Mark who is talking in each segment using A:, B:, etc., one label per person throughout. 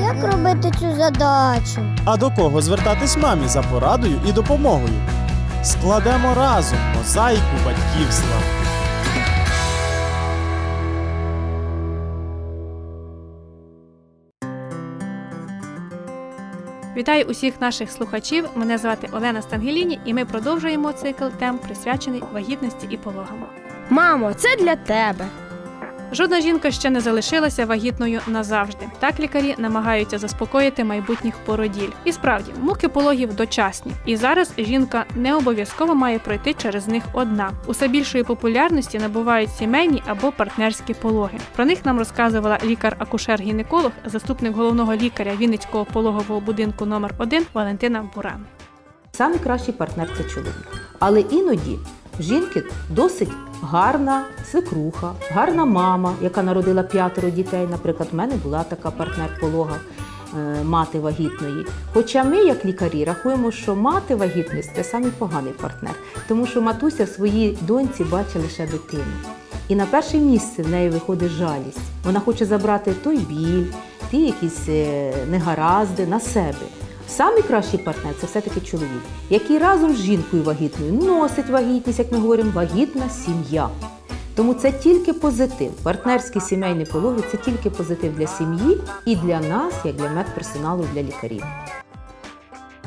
A: Як робити цю задачу?
B: А до кого звертатись мамі за порадою і допомогою? Складемо разом мозаїку батьківства.
C: Вітаю усіх наших слухачів. Мене звати Олена Стангеліні, і ми продовжуємо цикл тем, присвячений вагітності і пологам.
D: Мамо, це для тебе.
C: Жодна жінка ще не залишилася вагітною назавжди. Так лікарі намагаються заспокоїти майбутніх породіль. І справді, муки пологів дочасні. І зараз жінка не обов'язково має пройти через них одна. Усе більшої популярності набувають сімейні або партнерські пологи. Про них нам розказувала лікар-акушер-гінеколог, заступник головного лікаря Вінницького пологового будинку номер 1 Валентина Буран.
E: Самий кращий партнер це чоловік. Але іноді жінки досить гарна свекруха, гарна мама, яка народила п'ятеро дітей. Наприклад, в мене була така партнер полога. е, Мати вагітної. Хоча ми, як лікарі, рахуємо, що мати вагітність це самий поганий партнер, тому що матуся в своїй доньці бачить лише дитину. І на перше місце в неї виходить жалість. Вона хоче забрати той біль, ті якісь е, негаразди на себе. Самий кращий партнер це все-таки чоловік, який разом з жінкою вагітною носить вагітність, як ми говоримо, вагітна сім'я. Тому це тільки позитив. Партнерські сімейні пологи це тільки позитив для сім'ї і для нас, як для медперсоналу, для лікарів.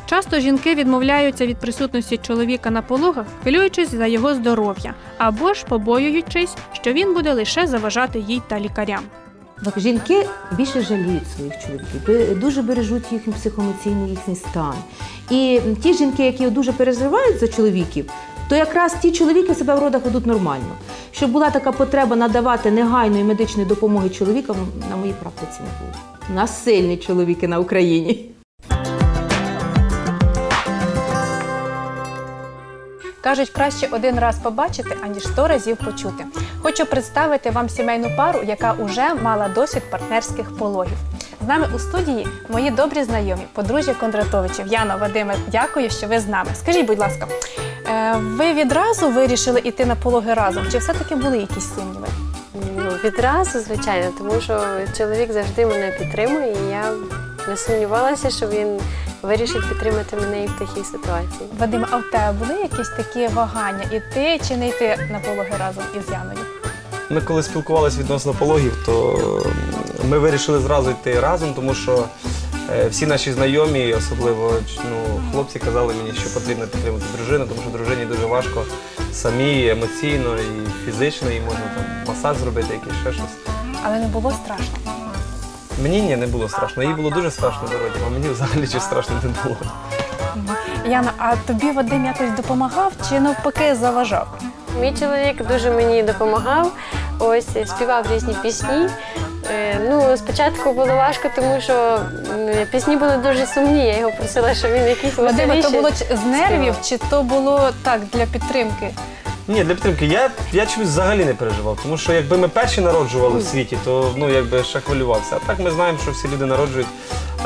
C: Часто жінки відмовляються від присутності чоловіка на пологах, хвилюючись за його здоров'я, або ж побоюючись, що він буде лише заважати їй та лікарям.
E: Жінки більше жаліють своїх чоловіків, дуже бережуть їхній психоемоційний їхній стан. І ті жінки, які дуже переживають за чоловіків, то якраз ті чоловіки себе в родах ведуть нормально. Щоб була така потреба надавати негайної медичної допомоги чоловікам, на моїй практиці не було. У нас сильні чоловіки на Україні.
C: Кажуть, краще один раз побачити, аніж сто разів почути. Хочу представити вам сімейну пару, яка уже мала досвід партнерських пологів. З нами у студії мої добрі знайомі, подружжя Кондратовичів. Яна Вадиме, дякую, що ви з нами. Скажіть, будь ласка, е, ви відразу вирішили йти на пологи разом? Чи все-таки були якісь сумніви?
F: Ну, відразу, звичайно, тому що чоловік завжди мене підтримує, і я не сумнівалася, що він вирішить підтримати мене і в такій ситуації.
C: Вадиме, а в тебе були якісь такі вагання, іти чи не йти на пологи разом із Яною?
G: Ми коли спілкувалися відносно пологів, то ми вирішили зразу йти разом, тому що е, всі наші знайомі, особливо ну, хлопці, казали мені, що потрібно підтримати дружину, тому що дружині дуже важко самі емоційно і фізично, і можна там масаж зробити, якийсь ще щось.
C: Але не було страшно.
G: Мені ні, не було страшно. Їй було дуже страшно дорогі, а мені взагалі чи страшно не було.
C: Яна, а тобі Вадим якось допомагав чи навпаки заважав?
F: Мій чоловік дуже мені допомагав, ось співав різні пісні. Е, Ну, спочатку було важко, тому що пісні були дуже сумні. Я його просила, щоб він якийсь
C: Вадиме, то було з нервів,
F: співав.
C: чи то було так для підтримки?
G: Ні, для підтримки. Я, я чомусь взагалі не переживав, тому що якби ми перші народжували в світі, то ну якби ще хвилювався. А так ми знаємо, що всі люди народжують.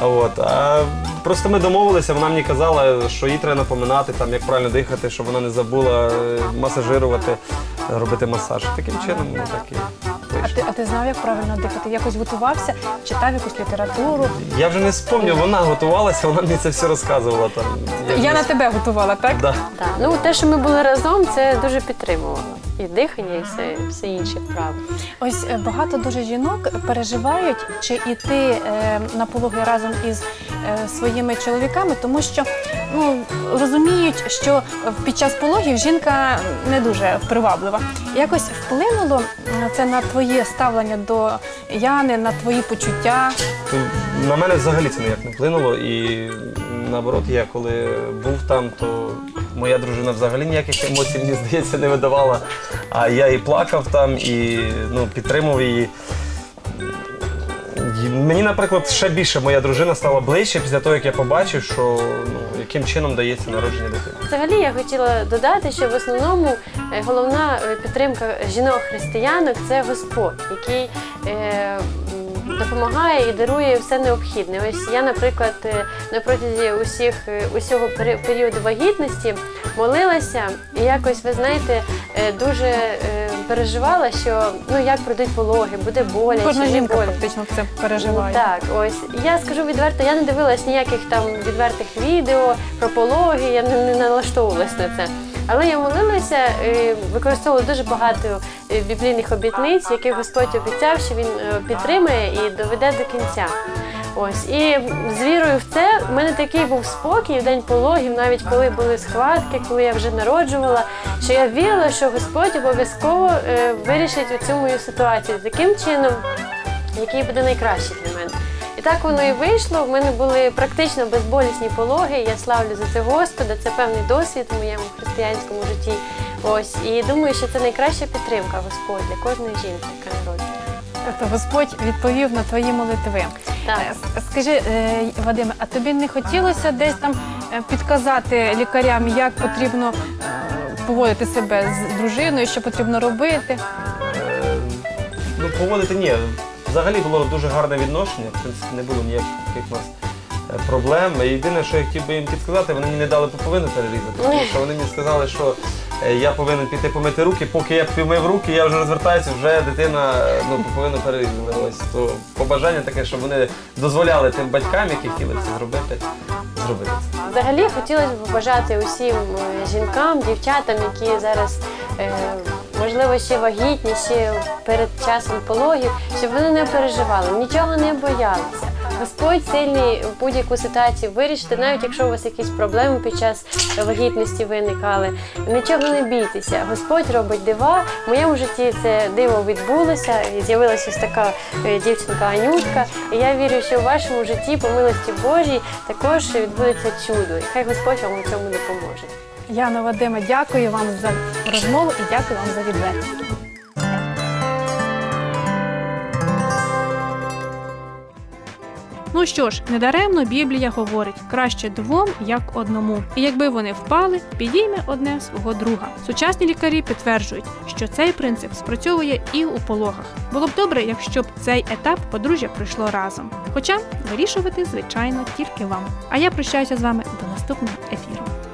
G: А от а просто ми домовилися, вона мені казала, що їй треба напоминати, там як правильно дихати, щоб вона не забула е, масажирувати, робити масаж. Таким чином, ну так і
C: А ти, а ти знав, як правильно дихати? Якось готувався, читав якусь літературу.
G: Я вже не спомню, вона готувалася, вона мені це все розказувала там.
C: Я на тебе готувала, так?
G: Да.
F: Так. Ну, те, що ми були разом, це дуже підтримувало. І дихання, і все, все інші вправи.
C: Ось е, багато дуже жінок переживають, чи йти е, на пологи разом із е, своїми чоловіками, тому що ну розуміють, що під час пологів жінка не дуже приваблива. Якось вплинуло це на твоє ставлення до Яни, на твої почуття.
G: На мене взагалі це ніяк не вплинуло. І наоборот, я коли був там, то моя дружина взагалі ніяких емоцій, мені здається, не видавала. А я і плакав там, і ну, підтримував її. Мені, наприклад, ще більше моя дружина стала ближче після того, як я побачив, що ну, яким чином дається народження дитини.
F: Взагалі я хотіла додати, що в основному е, головна е, підтримка жінок-християнок це Господь, який е, допомагає і дарує все необхідне. Ось я, наприклад, е, на протязі усіх усього періоду вагітності молилася, і якось ви знаєте, дуже. Переживала, що ну як пройдуть пологи, буде боляче,
C: Кожна
F: не
C: жінка
F: боляче.
C: фактично це переживає.
F: Так, ось я скажу відверто, я не дивилась ніяких там відвертих відео про пологи, я не, не налаштовувалась на це. Але я молилася, е, використовувала дуже багато е, біблійних обітниць, які Господь обіцяв, що він е, підтримає і доведе до кінця. Ось і з вірою в це в мене такий був спокій в день пологів, навіть коли були схватки, коли я вже народжувала, що я вірила, що Господь обов'язково е, вирішить цю мою ситуацію таким чином, який буде найкращий для мене. І так воно і вийшло. В мене були практично безболісні пологи. Я славлю за це Господа. Це певний досвід в моєму християнському житті. Ось і думаю, що це найкраща підтримка Господь для кожної жінки, яка народжує.
C: Тобто Господь відповів на твої молитви.
F: Так.
C: Е, Скажи, е, Вадиме, а тобі не хотілося десь там е, підказати лікарям, як потрібно е, поводити себе з дружиною, що потрібно робити?
G: Е, Ну, поводити ні. Взагалі було дуже гарне відношення, в принципі, не було ніяких у нас е, проблем. Єдине, що я хотів би їм підсказати, вони мені не дали пуповину перерізати, тому що вони мені сказали, що я повинен піти помити руки, поки я помив руки, я вже розвертаюся, вже дитина е, ну, пуповину перерізала. Ось то побажання таке, щоб вони дозволяли тим батькам, які хотіли це зробити, зробити це.
F: Взагалі хотілося б побажати усім е, жінкам, дівчатам, які зараз е, можливо ще вагітні, ще перед часом пологів, щоб вони не переживали, нічого не боялися. Господь сильний будь-яку ситуацію вирішити, навіть якщо у вас якісь проблеми під час вагітності виникали. Нічого не бійтеся. Господь робить дива. В моєму житті це диво відбулося. З'явилася така е, дівчинка Анютка. І я вірю, що в вашому житті, по милості Божій, також відбудеться чудо. І хай Господь вам у цьому допоможе.
C: Яно Вадиме, дякую вам за розмову і дякую вам за відвертість. Ну що ж, недаремно Біблія говорить краще двом, як одному. І якби вони впали, підійме одне свого друга. Сучасні лікарі підтверджують, що цей принцип спрацьовує і у пологах. Було б добре, якщо б цей етап подружжя пройшло разом. Хоча вирішувати, звичайно, тільки вам. А я прощаюся з вами до наступного ефіру.